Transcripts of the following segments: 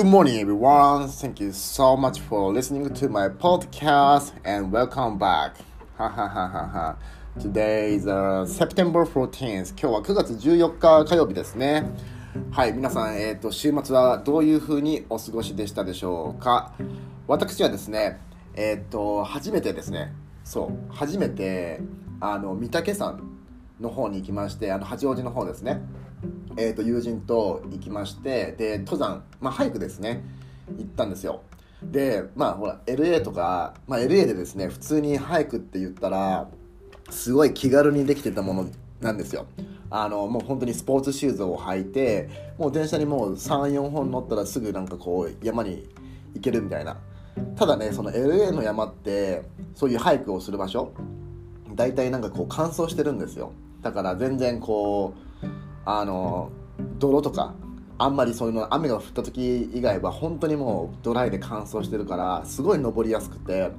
Good morning, everyone. Thank you so much for listening to my podcast and welcome back. Today is、uh, September 14th. 今日は9月14日火曜日ですね。はい、皆さん、えっ、と、週末はどういう風にお過ごしでしたでしょうか私はですね、えっ、と、初めてですね、そう、初めて、あの、御嶽山の方に行きまして、あの、八王子の方ですね。えー、と友人と行きましてで登山、まあ、ハイクですね。行ったんですよ。でまあほら LA とか、まあ、LA でですね普通にハイクって言ったらすごい気軽にできてたものなんですよ。あのもう本当にスポーツシューズを履いてもう電車にもう34本乗ったらすぐなんかこう山に行けるみたいな。ただねその LA の山ってそういうハイクをする場所大体なんかこう乾燥してるんですよ。だから全然こうあの泥とかあんまりそういうの雨が降った時以外は本当にもうドライで乾燥してるからすごい登りやすくて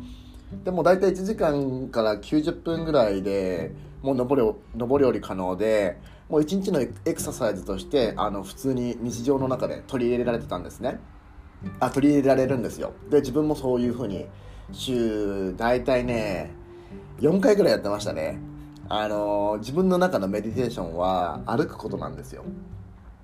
でも大体1時間から90分ぐらいでもう登り登り降り可能でもう1日のエクササイズとしてあの普通に日常の中で取り入れられてたんですね。あ取り入れられるんですよ。で自分もそういう風に週大体ね4回ぐらいやってましたね。あの自分の中のメディテーションは歩くことなんですよ。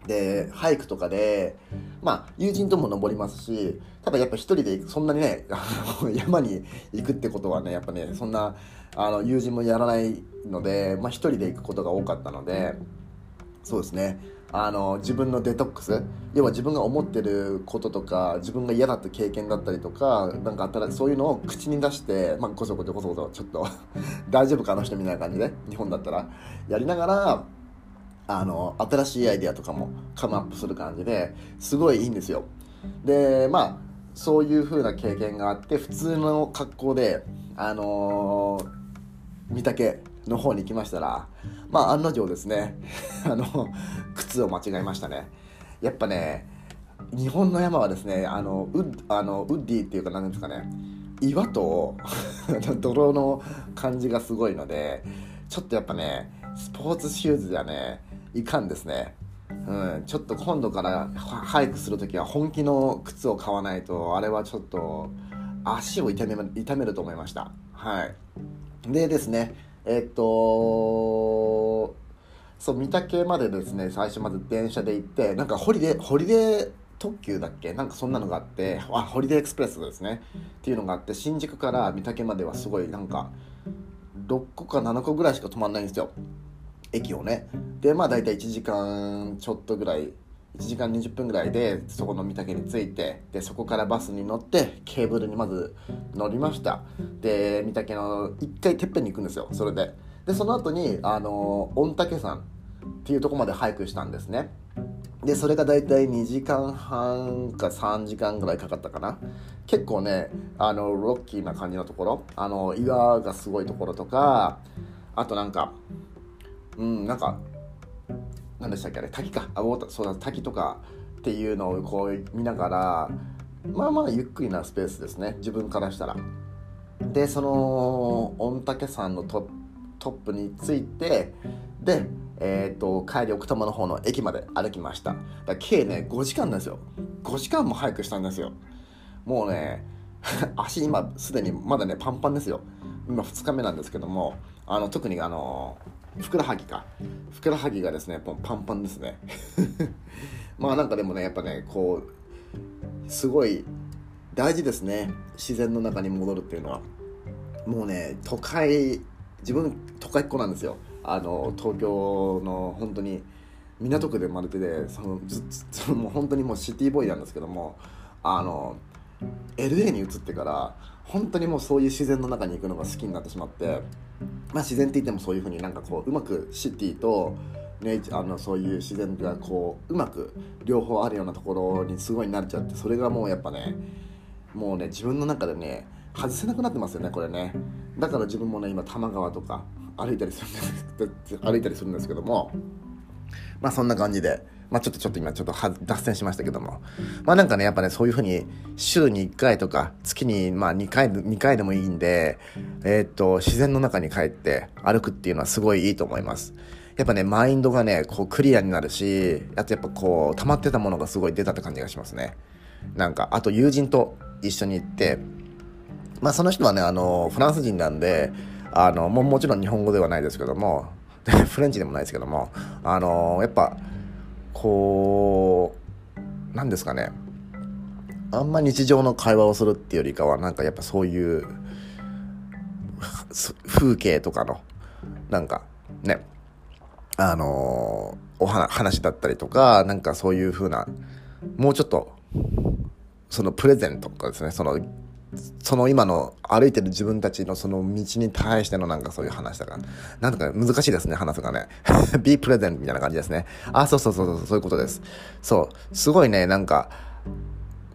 で俳句とかでまあ友人とも登りますしただやっぱ一人でそんなにね 山に行くってことはねやっぱねそんなあの友人もやらないので、まあ、一人で行くことが多かったのでそうですね。あの自分のデトックス。要は自分が思ってることとか自分が嫌だった経験だったりとかなんかあったらそういうのを口に出して、まあ、こそこそこそこそちょっと 大丈夫かあの人みたいな感じで日本だったら。やりながらあの新しいアイディアとかもカムアップする感じですごいいいんですよ。でまあそういう風な経験があって普通の格好であのー、御嶽の方に行きましたらまあ案の定ですね。あの靴を間違えましたね。やっぱね日本の山はですねあのウッあのウッディっていうか何ですかね岩と 泥の感じがすごいのでちょっとやっぱねスポーツシューズじゃねいかんですね。うん、ちょっと今度からハイクする時は本気の靴を買わないとあれはちょっと足を痛め痛めると思いました。はい。でですねえっとそう御嶽までですね最初まず電車で行ってなんかホリデーホリデー特急だっけ？なんかそんなのがあってあホリデーエクスプレスですね。っていうのがあって新宿から御嶽まではすごいなんか6個か7個ぐらいしか止まんないんですよ。駅をね。でまあ大体1時間ちょっとぐらい1時間20分ぐらいでそこの御嶽に着いてでそこからバスに乗ってケーブルにまず乗りました。で御嶽の1回てっぺんに行くんですよそれで。でその後にあの御嶽山っていうとこまでハイクしたんですね。でそれが大体2時間半か3時間ぐらいかかったかな。結構ねあのロッキーな感じのところあの岩がすごいところとかあとなんかうんなんか何でしたっけあれ滝か。あそうだ滝とかっていうのをこう見ながらまあまあゆっくりなスペースですね。自分からしたら。でその御嶽山のトップに着いてでえーと、帰り奥多摩の方の駅まで歩きました。だ計ね5時間なんですよ。5時間も早くしたんですよ。もうね 足今すでにまだねパンパンですよ。今2日目なんですけどもあの特にあのふくらはぎか。ふくらはぎがですねもうパンパンですね。まあなんかでもねやっぱねこうすごい大事ですね。自然の中に戻るっていうのは。もうね都会自分都会っ子なんですよ。あの東京の本当に港区で生まれててそのずそのもう本当にもうシティボーイなんですけどもあの LA に移ってから本当にもうそういう自然の中に行くのが好きになってしまって、まあ、自然って言ってもそういうふうになんかこううまくシティとね、あのそういう自然がこううまく両方あるようなところにすごい慣れちゃってそれがもうやっぱねもうね自分の中でね外せなくなってますよねこれね。だから自分もね今多摩川とか歩いたりするんです歩いたりするんですけどもまあそんな感じでまあちょっとちょっと今ちょっと脱線しましたけども。まあなんかねやっぱねそういうふうに週に1回とか月にまあ2回 ,2 回でもいいんでえー、っと自然の中に帰って歩くっていうのはすごいいいと思います。やっぱねマインドがねこうクリアになるしあとやっぱこう溜まってたものがすごい出たって感じがしますね。なんか、あと友人と一緒に行って、まあその人はね、あの、フランス人なんで、あの、ももちろん日本語ではないですけども、フレンチでもないですけども、あの、やっぱ、こう、なんですかね、あんま日常の会話をするっていうよりかは、なんかやっぱそういう、風景とかの、なんか、ね、あのお話だったりとか、なんかそういう風な、もうちょっと、そのプレゼントとかですね、その、その今の歩いてる自分たちのその道に対してのなんかそういう話だから、なんとか難しいですね、話すがね。be present みたいな感じですね。あ、そうそうそうそう、そういうことです。そう、すごいね、なんか、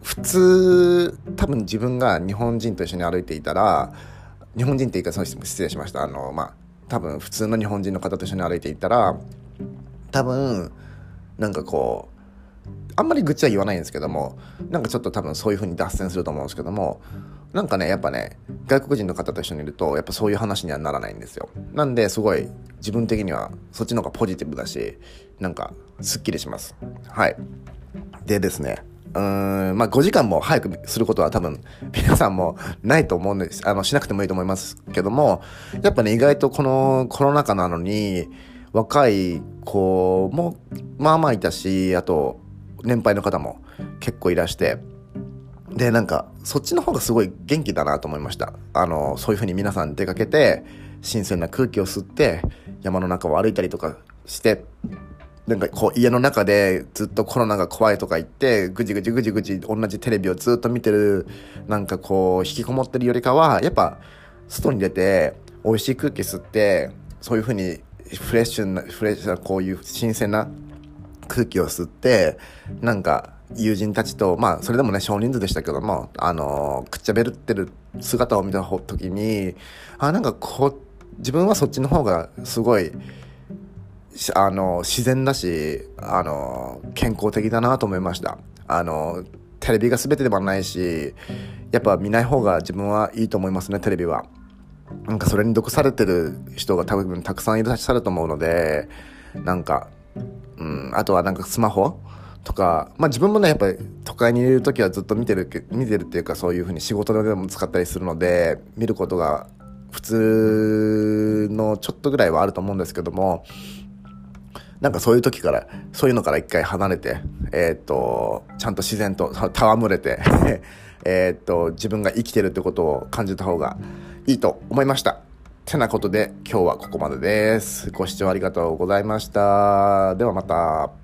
普通、多分自分が日本人と一緒に歩いていたら、日本人って言い方失礼しました。あの、まあ、多分普通の日本人の方と一緒に歩いていたら、多分、なんかこう、あんまり愚痴は言わないんですけども、なんかちょっと多分そういう風に脱線すると思うんですけども、なんかね、やっぱね、外国人の方と一緒にいると、やっぱそういう話にはならないんですよ。なんで、すごい、自分的にはそっちの方がポジティブだし、なんか、すっきりします。はい。でですね、うーん、まあ5時間も早くすることは多分皆さんもないと思うんです、あの、しなくてもいいと思いますけども、やっぱね、意外とこのコロナ禍なのに、若い子もまあまあいたし、あと、年配の方も結構いらして、で、なんか、そっちの方がすごい元気だなと思いました。あの、そういう風に皆さん出かけて、新鮮な空気を吸って、山の中を歩いたりとかして、なんかこう家の中でずっとコロナが怖いとか言って、ぐじぐじぐじぐじ同じテレビをずっと見てる、なんかこう引きこもってるよりかは、やっぱ外に出て美味しい空気吸って、そういう風にフレッシュな、フレッシュなこういう新鮮な空気を吸って、なんか友人たちと、まあそれでもね少人数でしたけども、あのくっちゃべるってる姿を見た時に、あ、なんかこう、自分はそっちの方がすごい、あの自然だしあの健康的だなと思いました。あのテレビが全てではないしやっぱ見ない方が自分はいいと思いますねテレビは。なんかそれに毒されてる人が多分たくさんいらっしゃると思うのでなんかうんあとはなんかスマホとか、まあ自分もね、やっぱり都会にいる時はずっと見てる、見てるっていうかそういう風に仕事でも使ったりするので、見ることが普通のちょっとぐらいはあると思うんですけども、なんかそういう時から、そういうのから一回離れて、えー、っと、ちゃんと自然と戯れて えっと、自分が生きてるってことを感じた方がいいと思いました。ってなことで今日はここまでです。ご視聴ありがとうございました。ではまた。